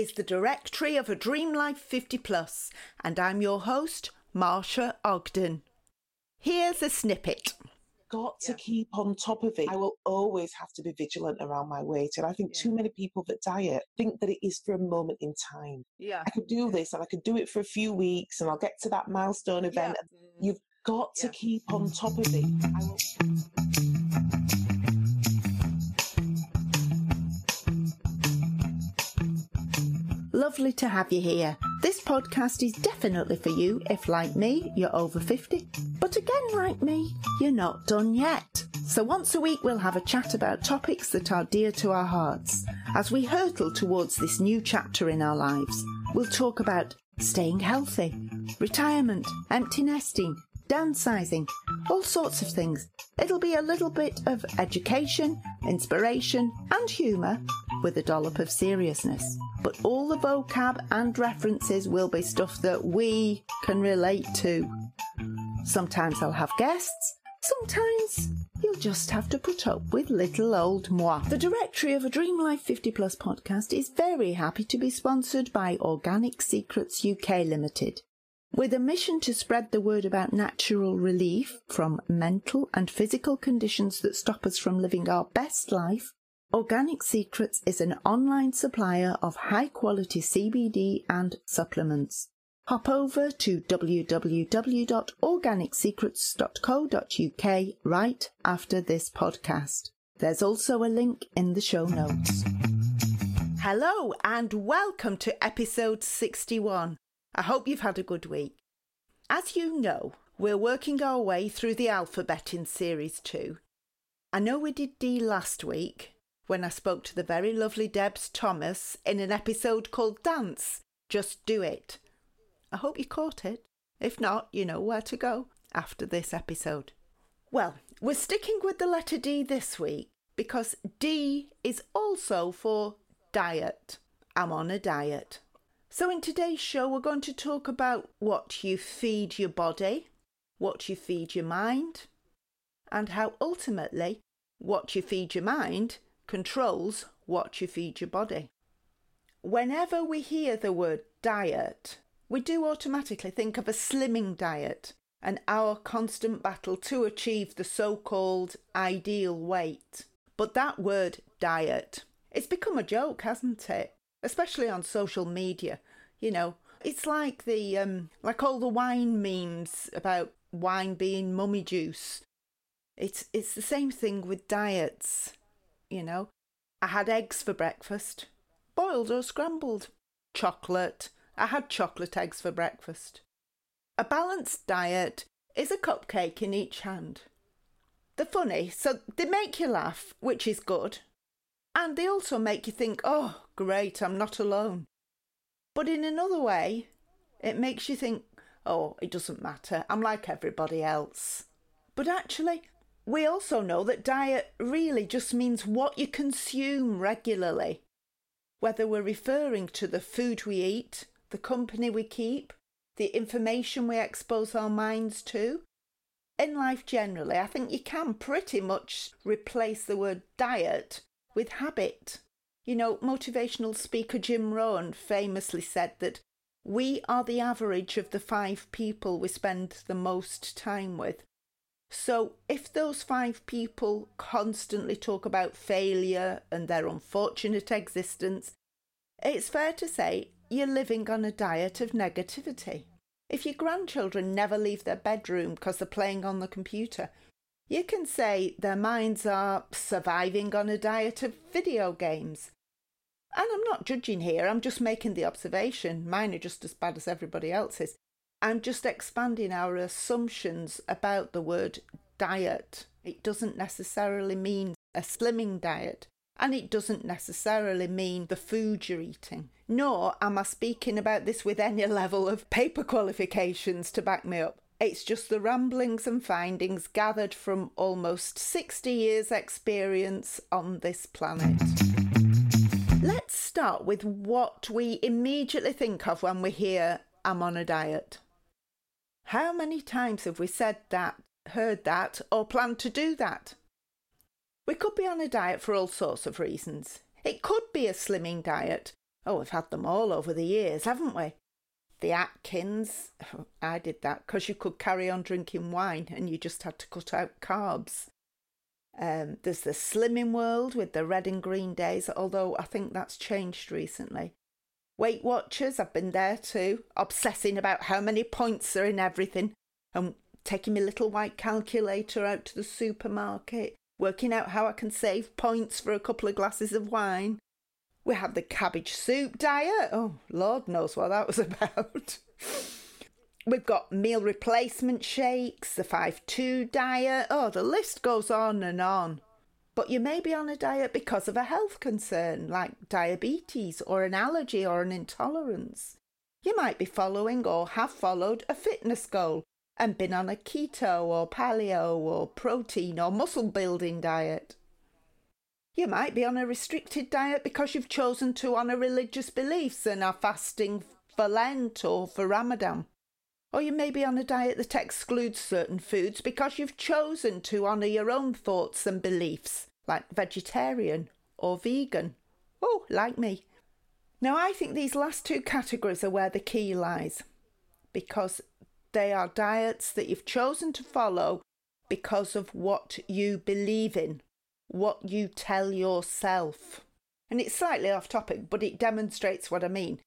is the directory of a Dream Life 50 Plus, and I'm your host, Marsha Ogden. Here's a snippet. Got to keep on top of it. I will always have to be vigilant around my weight. And I think yeah. too many people that diet think that it is for a moment in time. Yeah. I could do this and I could do it for a few weeks and I'll get to that milestone event. Yeah. You've got to keep on top of it. Lovely to have you here. This podcast is definitely for you if, like me, you're over 50. But again, like me, you're not done yet. So once a week, we'll have a chat about topics that are dear to our hearts. As we hurtle towards this new chapter in our lives, we'll talk about staying healthy, retirement, empty nesting, downsizing, all sorts of things. It'll be a little bit of education, inspiration, and humour with a dollop of seriousness. But all the vocab and references will be stuff that we can relate to. Sometimes I'll have guests, sometimes you'll just have to put up with little old moi. The directory of a Dream Life 50 Plus podcast is very happy to be sponsored by Organic Secrets UK Limited. With a mission to spread the word about natural relief from mental and physical conditions that stop us from living our best life, Organic Secrets is an online supplier of high quality CBD and supplements. Hop over to www.organicsecrets.co.uk right after this podcast. There's also a link in the show notes. Hello and welcome to episode 61. I hope you've had a good week. As you know, we're working our way through the alphabet in Series 2. I know we did D last week when I spoke to the very lovely Debs Thomas in an episode called Dance Just Do It. I hope you caught it. If not, you know where to go after this episode. Well, we're sticking with the letter D this week because D is also for diet. I'm on a diet. So, in today's show, we're going to talk about what you feed your body, what you feed your mind, and how ultimately what you feed your mind controls what you feed your body. Whenever we hear the word diet, we do automatically think of a slimming diet and our constant battle to achieve the so called ideal weight. But that word diet, it's become a joke, hasn't it? especially on social media. You know, it's like the um, like all the wine memes about wine being mummy juice. It's it's the same thing with diets. You know, I had eggs for breakfast, boiled or scrambled. Chocolate. I had chocolate eggs for breakfast. A balanced diet is a cupcake in each hand. They're funny, so they make you laugh, which is good. And they also make you think, oh, great, I'm not alone. But in another way, it makes you think, oh, it doesn't matter, I'm like everybody else. But actually, we also know that diet really just means what you consume regularly. Whether we're referring to the food we eat, the company we keep, the information we expose our minds to. In life generally, I think you can pretty much replace the word diet with habit. You know, motivational speaker Jim Rohn famously said that we are the average of the five people we spend the most time with. So, if those five people constantly talk about failure and their unfortunate existence, it's fair to say you're living on a diet of negativity. If your grandchildren never leave their bedroom because they're playing on the computer, you can say their minds are surviving on a diet of video games. And I'm not judging here, I'm just making the observation. Mine are just as bad as everybody else's. I'm just expanding our assumptions about the word diet. It doesn't necessarily mean a slimming diet, and it doesn't necessarily mean the food you're eating. Nor am I speaking about this with any level of paper qualifications to back me up. It's just the ramblings and findings gathered from almost 60 years' experience on this planet. Let's start with what we immediately think of when we hear I'm on a diet. How many times have we said that, heard that, or planned to do that? We could be on a diet for all sorts of reasons. It could be a slimming diet, Oh, we've had them all over the years, haven't we? The Atkins, I did that because you could carry on drinking wine and you just had to cut out carbs. Um, there's the Slimming World with the red and green days, although I think that's changed recently. Weight Watchers, I've been there too, obsessing about how many points are in everything and taking my little white calculator out to the supermarket, working out how I can save points for a couple of glasses of wine. We have the cabbage soup diet. Oh, Lord knows what that was about. We've got meal replacement shakes, the 5 2 diet. Oh, the list goes on and on. But you may be on a diet because of a health concern like diabetes or an allergy or an intolerance. You might be following or have followed a fitness goal and been on a keto or paleo or protein or muscle building diet. You might be on a restricted diet because you've chosen to honour religious beliefs and are fasting for Lent or for Ramadan. Or you may be on a diet that excludes certain foods because you've chosen to honour your own thoughts and beliefs, like vegetarian or vegan. Oh, like me. Now, I think these last two categories are where the key lies because they are diets that you've chosen to follow because of what you believe in, what you tell yourself. And it's slightly off topic, but it demonstrates what I mean.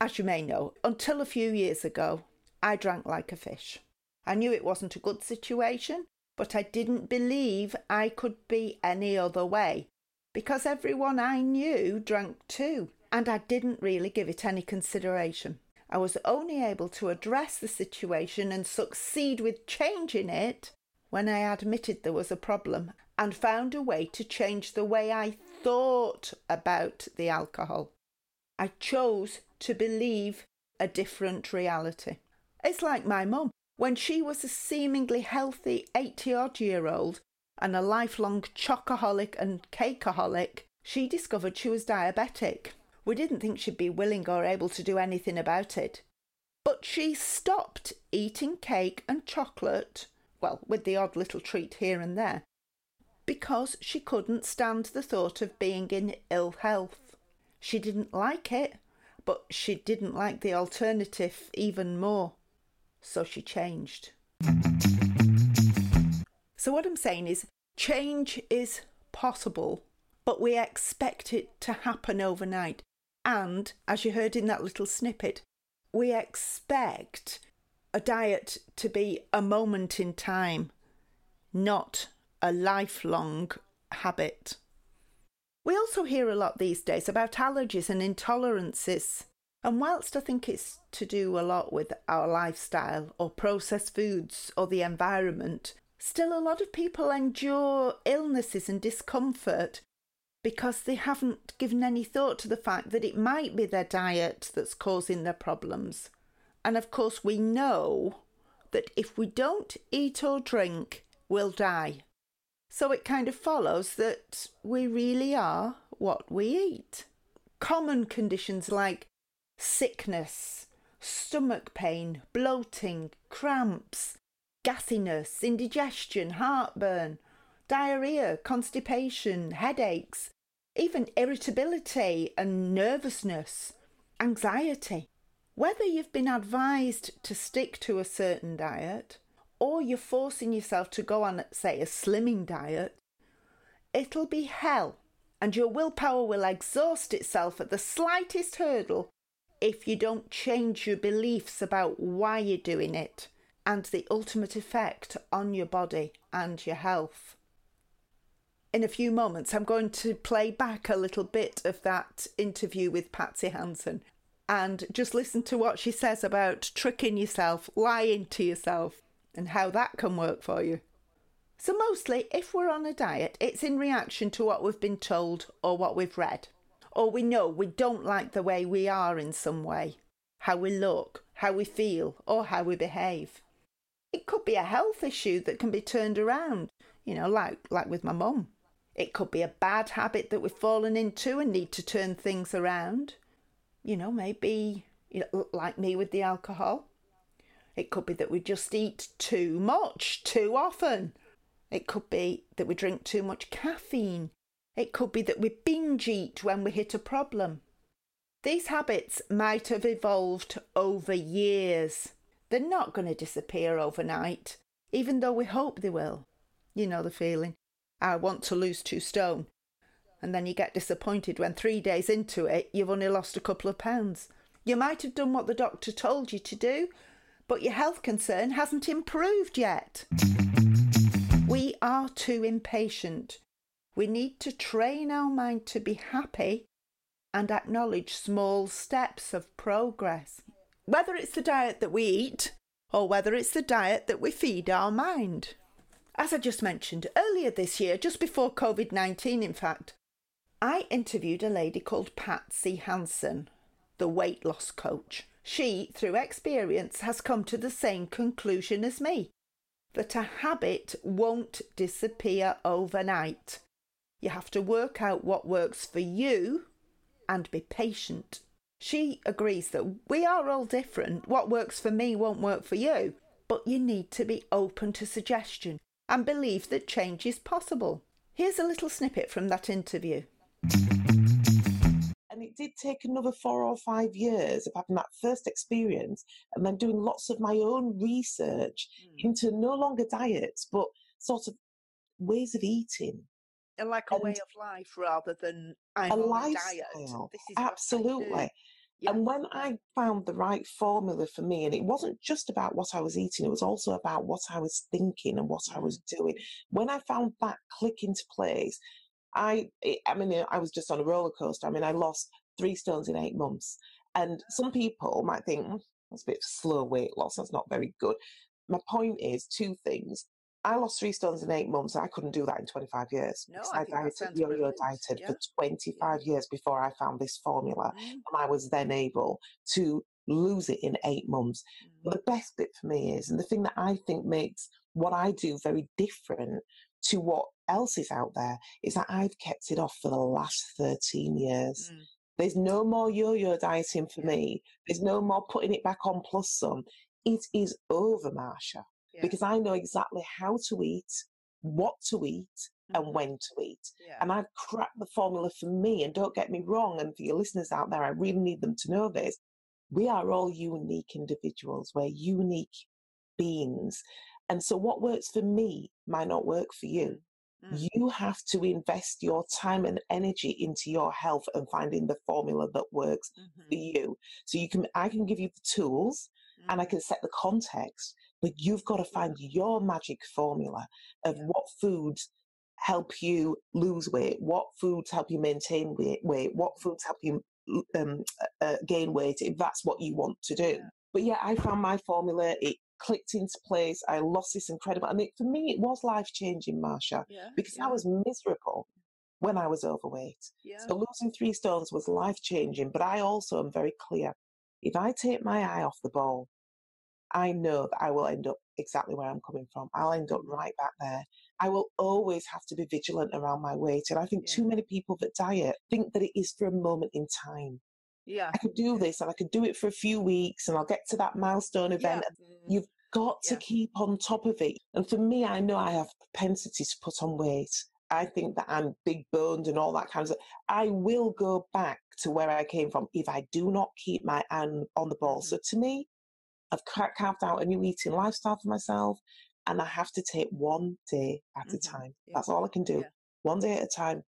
As you may know, until a few years ago, I drank like a fish. I knew it wasn't a good situation, but I didn't believe I could be any other way because everyone I knew drank too, and I didn't really give it any consideration. I was only able to address the situation and succeed with changing it when I admitted there was a problem and found a way to change the way I thought about the alcohol. I chose to believe a different reality. It's like my mum. When she was a seemingly healthy 80 odd year old and a lifelong chocoholic and cakeaholic, she discovered she was diabetic. We didn't think she'd be willing or able to do anything about it. But she stopped eating cake and chocolate, well, with the odd little treat here and there, because she couldn't stand the thought of being in ill health. She didn't like it, but she didn't like the alternative even more. So she changed. So, what I'm saying is, change is possible, but we expect it to happen overnight. And as you heard in that little snippet, we expect a diet to be a moment in time, not a lifelong habit. We also hear a lot these days about allergies and intolerances. And whilst I think it's to do a lot with our lifestyle or processed foods or the environment, still a lot of people endure illnesses and discomfort because they haven't given any thought to the fact that it might be their diet that's causing their problems. And of course, we know that if we don't eat or drink, we'll die. So it kind of follows that we really are what we eat. Common conditions like sickness, stomach pain, bloating, cramps, gassiness, indigestion, heartburn, diarrhea, constipation, headaches, even irritability and nervousness, anxiety. Whether you've been advised to stick to a certain diet or you're forcing yourself to go on, say, a slimming diet, it'll be hell and your willpower will exhaust itself at the slightest hurdle if you don't change your beliefs about why you're doing it and the ultimate effect on your body and your health in a few moments, I'm going to play back a little bit of that interview with Patsy Hansen and just listen to what she says about tricking yourself, lying to yourself, and how that can work for you. So, mostly, if we're on a diet, it's in reaction to what we've been told or what we've read, or we know we don't like the way we are in some way, how we look, how we feel, or how we behave. It could be a health issue that can be turned around, you know, like, like with my mum. It could be a bad habit that we've fallen into and need to turn things around. You know, maybe you know, like me with the alcohol. It could be that we just eat too much too often. It could be that we drink too much caffeine. It could be that we binge eat when we hit a problem. These habits might have evolved over years. They're not going to disappear overnight, even though we hope they will. You know the feeling. I want to lose two stone. And then you get disappointed when three days into it, you've only lost a couple of pounds. You might have done what the doctor told you to do, but your health concern hasn't improved yet. We are too impatient. We need to train our mind to be happy and acknowledge small steps of progress. Whether it's the diet that we eat or whether it's the diet that we feed our mind. As I just mentioned earlier this year, just before COVID 19, in fact, I interviewed a lady called Patsy Hanson, the weight loss coach. She, through experience, has come to the same conclusion as me that a habit won't disappear overnight. You have to work out what works for you and be patient. She agrees that we are all different. What works for me won't work for you. But you need to be open to suggestion and believe that change is possible. Here's a little snippet from that interview. And it did take another four or five years of having that first experience and then doing lots of my own research mm. into no longer diets, but sort of ways of eating. And like a and way of life rather than I'm a lifestyle. Absolutely. Yeah. And when I found the right formula for me, and it wasn't just about what I was eating, it was also about what I was thinking and what I was mm. doing. When I found that click into place, I, I mean, I was just on a roller coaster. I mean, I lost three stones in eight months. And some people might think, mm, that's a bit slow weight loss. That's not very good. My point is two things. I lost three stones in eight months. I couldn't do that in 25 years. No, I, I dieted, yo-yo dieted yeah. for 25 yeah. years before I found this formula. Mm. And I was then able to lose it in eight months. Mm. But the best bit for me is, and the thing that I think makes what I do very different to what else is out there, is that I've kept it off for the last 13 years. Mm. There's no more yo-yo dieting for me. There's no more putting it back on plus some. It is over, Marsha yeah. because I know exactly how to eat, what to eat, mm-hmm. and when to eat. Yeah. And I've cracked the formula for me. And don't get me wrong, and for your listeners out there, I really need them to know this. We are all unique individuals. We're unique beings. And so what works for me might not work for you. Mm. You have to invest your time and energy into your health and finding the formula that works mm-hmm. for you. So you can I can give you the tools. And I mm-hmm. can set the context, but you've got to find your magic formula of what foods help you lose weight, what foods help you maintain weight, weight what foods help you um, uh, gain weight if that's what you want to do. But yeah, I found my formula. It clicked into place. I lost this incredible, and it, for me, it was life changing, Marsha, yeah, because yeah. I was miserable when I was overweight. Yeah. So losing three stones was life changing. But I also am very clear: if I take my eye off the ball, I know that I will end up exactly where I'm coming from. I'll end up mm-hmm. right back there. I will always have to be vigilant around my weight. And I think yeah. too many people that diet think that it is for a moment in time. Yeah. I could do this and I could do it for a few weeks and I'll get to that milestone event. Yeah. Mm-hmm. You've got to keep on top of it. And for me, I know I have propensity to put on weight. I think that I'm big boned and all that kind of stuff. I will go back to where I came from if I do not keep my eye on the ball. Mm-hmm. So to me, I've carved out a new eating lifestyle for myself, and I have to take one day at mm-hmm. a time. Yeah. That's all I can do. Yeah. One day at a time,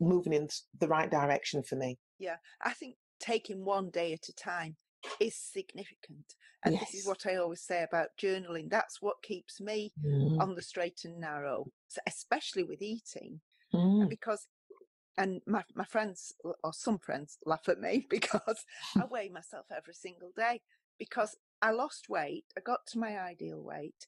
moving in the right direction for me. Yeah, I think taking one day at a time is significant. And yes. this is what I always say about journaling. That's what keeps me mm. on the straight and narrow, so especially with eating. Mm. Because, and my, my friends, or some friends, laugh at me because I weigh myself every single day because I lost weight. I got to my ideal weight.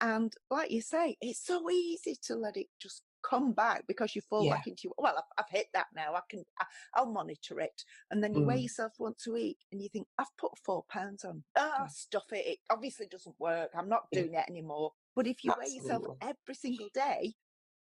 And like you say, it's so easy to let it just come back because you fall yeah. back into well I've, I've, hit that now i can I, will monitor it and then you mm. weigh yourself once a week and you think i've put four pounds on ah stuff it it obviously doesn't work i'm not doing it anymore but if you Absolutely. weigh yourself every single day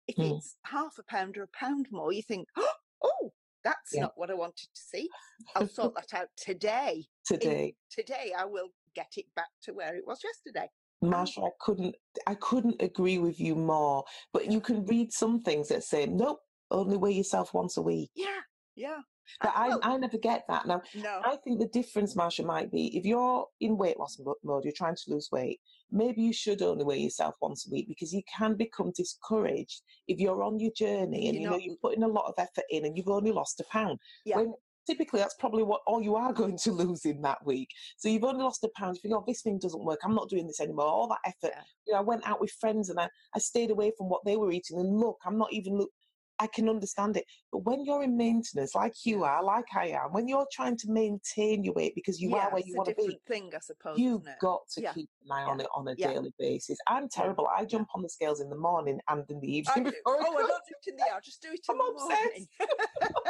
if mm. it's half a pound or a pound more you think oh that's yeah. not what i wanted to see i'll sort that out today today In, today i will get it back to where it was yesterday. Marsha, I couldn't I couldn't agree with you more. But you can read some things that say, Nope, only weigh yourself once a week. Yeah, yeah. But I, I never get that. Now, no. I think the difference, Marsha, might be if you're in weight loss mode, you're trying to lose weight, maybe you should only weigh yourself once a week because you can become discouraged if you're on your journey and you're you know not... you're putting a lot of effort in and you've only lost a pound. Yeah. When typically that's probably what all you are going to lose in that week. So you've only lost a pound. You think, oh, this thing doesn't work. I'm not doing this anymore. All that effort. Yeah. You know, I went out with friends and I, I stayed away from what they were eating. And look, I'm not even look. I can understand it. But when you're in maintenance, like you are, like I am, when you're trying to maintain your weight because you yeah, are where you want to be, thing, I suppose. You've got to yeah. keep an eye yeah. on it on a daily basis. I'm terrible. I jump on the scales in the morning and in the evening. I oh, I don't do it in the hour. Just do it in I'm the morning.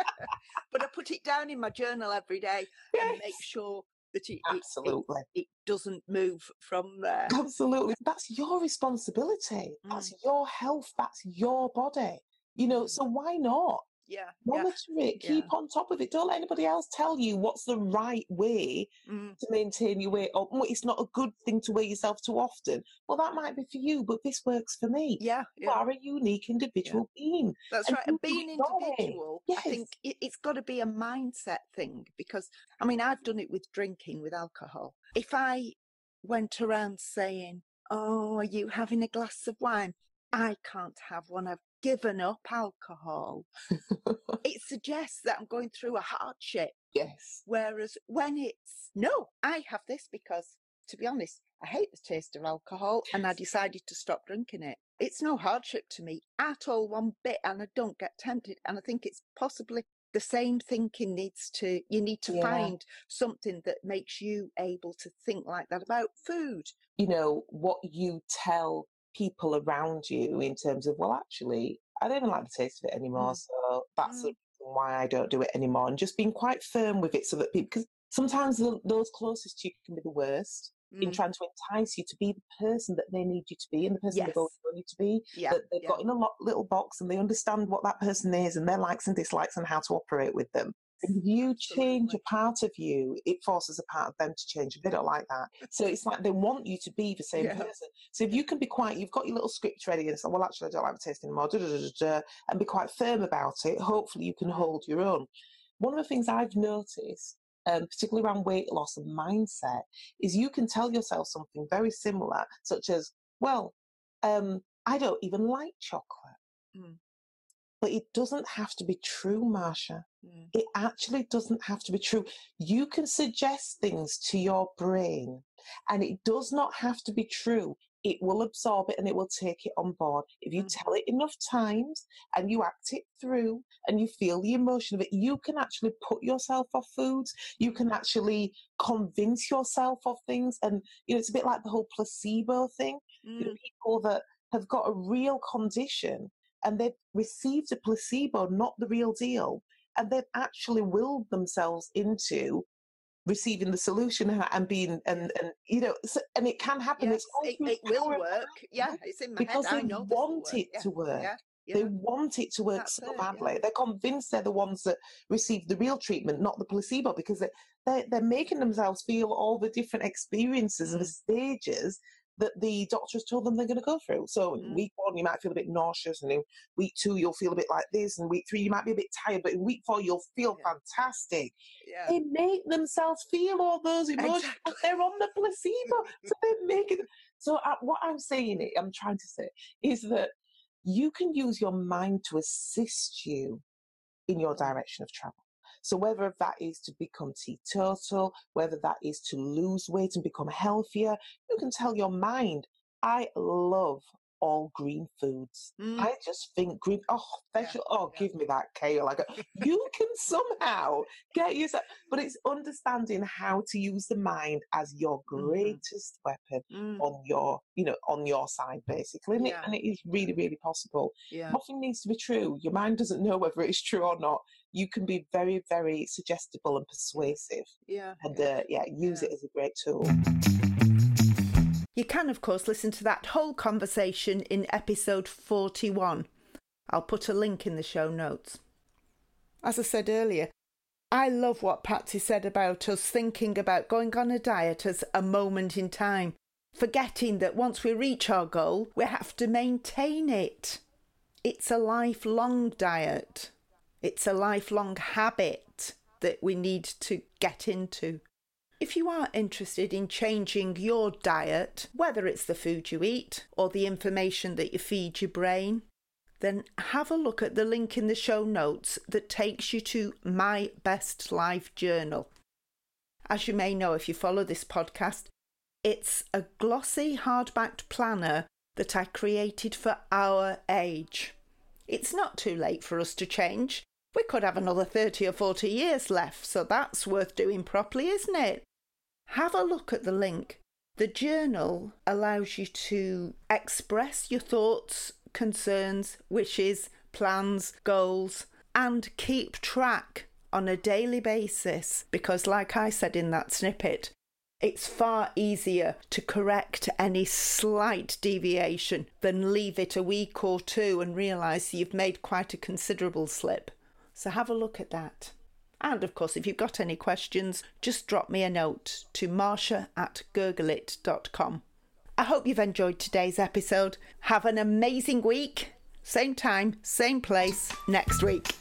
but I put it down in my journal every day yes. and make sure that it, absolutely it, it, doesn't move from there. Absolutely, that's your responsibility. Mm. That's your health. That's your body. You know, mm. so why not? Yeah. Monitor yeah. it. Keep yeah. on top of it. Don't let anybody else tell you what's the right way mm. to maintain your weight. Or it's not a good thing to weigh yourself too often. Well, that might be for you, but this works for me. Yeah. You yeah. are a unique individual being. That's and right. And being individual, yes. I think it, it's got to be a mindset thing because, I mean, I've done it with drinking, with alcohol. If I went around saying, Oh, are you having a glass of wine? I can't have one. I've given up alcohol. it suggests that I'm going through a hardship. Yes. Whereas when it's, no, I have this because, to be honest, I hate the taste of alcohol and I decided to stop drinking it. It's no hardship to me at all, one bit, and I don't get tempted. And I think it's possibly the same thinking needs to, you need to yeah. find something that makes you able to think like that about food. You know, what you tell people around you in terms of, well, actually, I don't even like the taste of it anymore. Mm. So that's mm. the reason why I don't do it anymore. And just being quite firm with it so that people, because sometimes the, those closest to you can be the worst. Mm. In trying to entice you to be the person that they need you to be and the person yes. they want you to be, yeah. that they've yeah. got in a lot, little box and they understand what that person is and their likes and dislikes and how to operate with them. If you change a part of you, it forces a part of them to change. They don't like that. So it's like they want you to be the same yeah. person. So if you can be quite, you've got your little script ready and say, well, actually, I don't like the taste anymore, da, da, da, and be quite firm about it, hopefully you can hold your own. One of the things I've noticed, um, particularly around weight loss and mindset, is you can tell yourself something very similar, such as, well, um, I don't even like chocolate. Mm. But it doesn't have to be true, Marsha. Mm. It actually doesn't have to be true. You can suggest things to your brain, and it does not have to be true. It will absorb it and it will take it on board. If you mm. tell it enough times and you act it through and you feel the emotion of it, you can actually put yourself off foods. You can actually convince yourself of things. And, you know, it's a bit like the whole placebo thing. Mm. You know, mm. people that have got a real condition and they've received a placebo, not the real deal, and they've actually willed themselves into receiving the solution and being and and you know so, and it can happen yes, it, it will work yeah it's in my because head. they want it yeah. to work yeah. Yeah. They want it to work That's so it, badly. They're convinced they're the ones that receive the real treatment, not the placebo, because they, they're, they're making themselves feel all the different experiences and mm. stages that the doctors told them they're going to go through. So mm. week one, you might feel a bit nauseous, and in week two, you'll feel a bit like this, and week three, you might be a bit tired, but in week four, you'll feel yeah. fantastic. Yeah. They make themselves feel all those emotions, exactly. they're on the placebo, so they're making. So uh, what I'm saying, it, I'm trying to say, is that you can use your mind to assist you in your direction of travel. So whether that is to become teetotal, whether that is to lose weight and become healthier, you can tell your mind, I love all green foods. Mm. I just think green, oh, vegetable, yeah, oh, yeah. give me that kale. Like, you can somehow get yourself, but it's understanding how to use the mind as your mm-hmm. greatest mm. weapon mm. on your, you know, on your side, basically. And, yeah. it, and it is really, really possible. Nothing needs to be true. Your mind doesn't know whether it's true or not. You can be very, very suggestible and persuasive. Yeah. And uh, yeah, use it as a great tool. You can, of course, listen to that whole conversation in episode 41. I'll put a link in the show notes. As I said earlier, I love what Patsy said about us thinking about going on a diet as a moment in time, forgetting that once we reach our goal, we have to maintain it. It's a lifelong diet, it's a lifelong habit. that we need to get into. If you are interested in changing your diet, whether it's the food you eat or the information that you feed your brain, then have a look at the link in the show notes that takes you to My Best Life Journal. As you may know if you follow this podcast, it's a glossy hardbacked planner that I created for our age. It's not too late for us to change. We could have another 30 or 40 years left, so that's worth doing properly, isn't it? Have a look at the link. The journal allows you to express your thoughts, concerns, wishes, plans, goals, and keep track on a daily basis because, like I said in that snippet, it's far easier to correct any slight deviation than leave it a week or two and realise you've made quite a considerable slip. So have a look at that. And of course, if you've got any questions, just drop me a note to marsha at gurglit.com. I hope you've enjoyed today's episode. Have an amazing week. Same time, same place next week.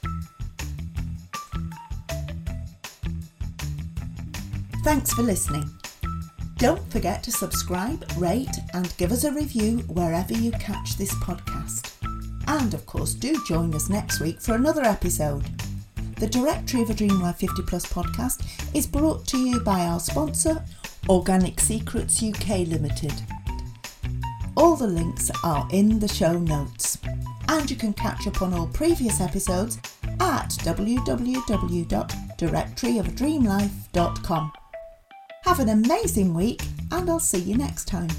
Thanks for listening. Don't forget to subscribe, rate, and give us a review wherever you catch this podcast. And of course, do join us next week for another episode. The Directory of a Dream Life 50 Plus podcast is brought to you by our sponsor, Organic Secrets UK Limited. All the links are in the show notes, and you can catch up on all previous episodes at www.directoryofadreamlife.com. Have an amazing week, and I'll see you next time.